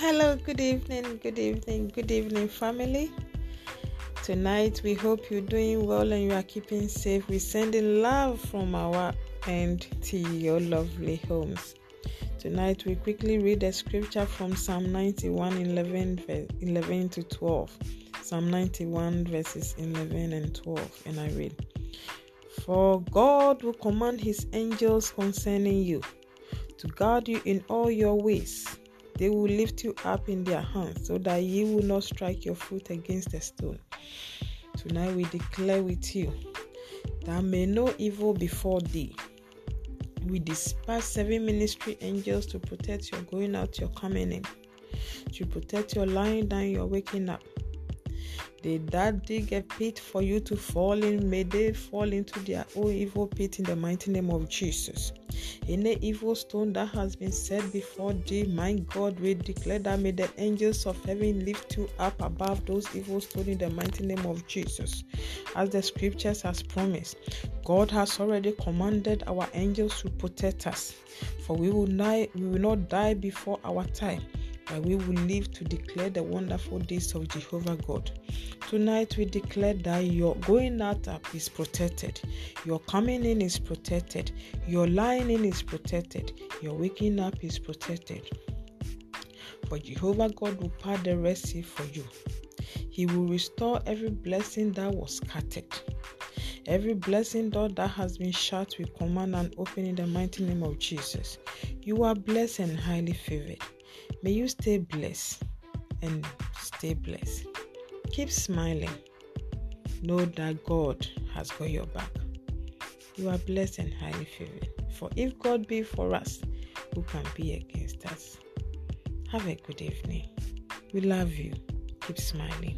Hello, good evening, good evening, good evening, family. Tonight, we hope you're doing well and you are keeping safe. We're sending love from our end to your lovely homes. Tonight, we quickly read a scripture from Psalm 91 11, 11 to 12. Psalm 91, verses 11 and 12. And I read For God will command his angels concerning you to guard you in all your ways. They will lift you up in their hands so that you will not strike your foot against a stone. Tonight we declare with you that may no evil befall thee. We dispatch seven ministry angels to protect your going out, your coming in, to protect your lying down, your waking up. They that dig a pit for you to fall in, may they fall into their own evil pit in the mighty name of Jesus. Any evil stone that has been set before thee, my God, we declare that may the angels of heaven lift you up above those evil stones in the mighty name of Jesus. As the scriptures has promised, God has already commanded our angels to protect us, for we will we will not die before our time that we will live to declare the wonderful days of Jehovah God. Tonight we declare that your going out up is protected, your coming in is protected, your lying in is protected, your waking up is protected. For Jehovah God will part the Red Sea for you. He will restore every blessing that was scattered. Every blessing door that has been shut will command and open in the mighty name of Jesus. You are blessed and highly favored. May you stay blessed and stay blessed. Keep smiling. Know that God has got your back. You are blessed and highly favored. For if God be for us, who can be against us? Have a good evening. We love you. Keep smiling.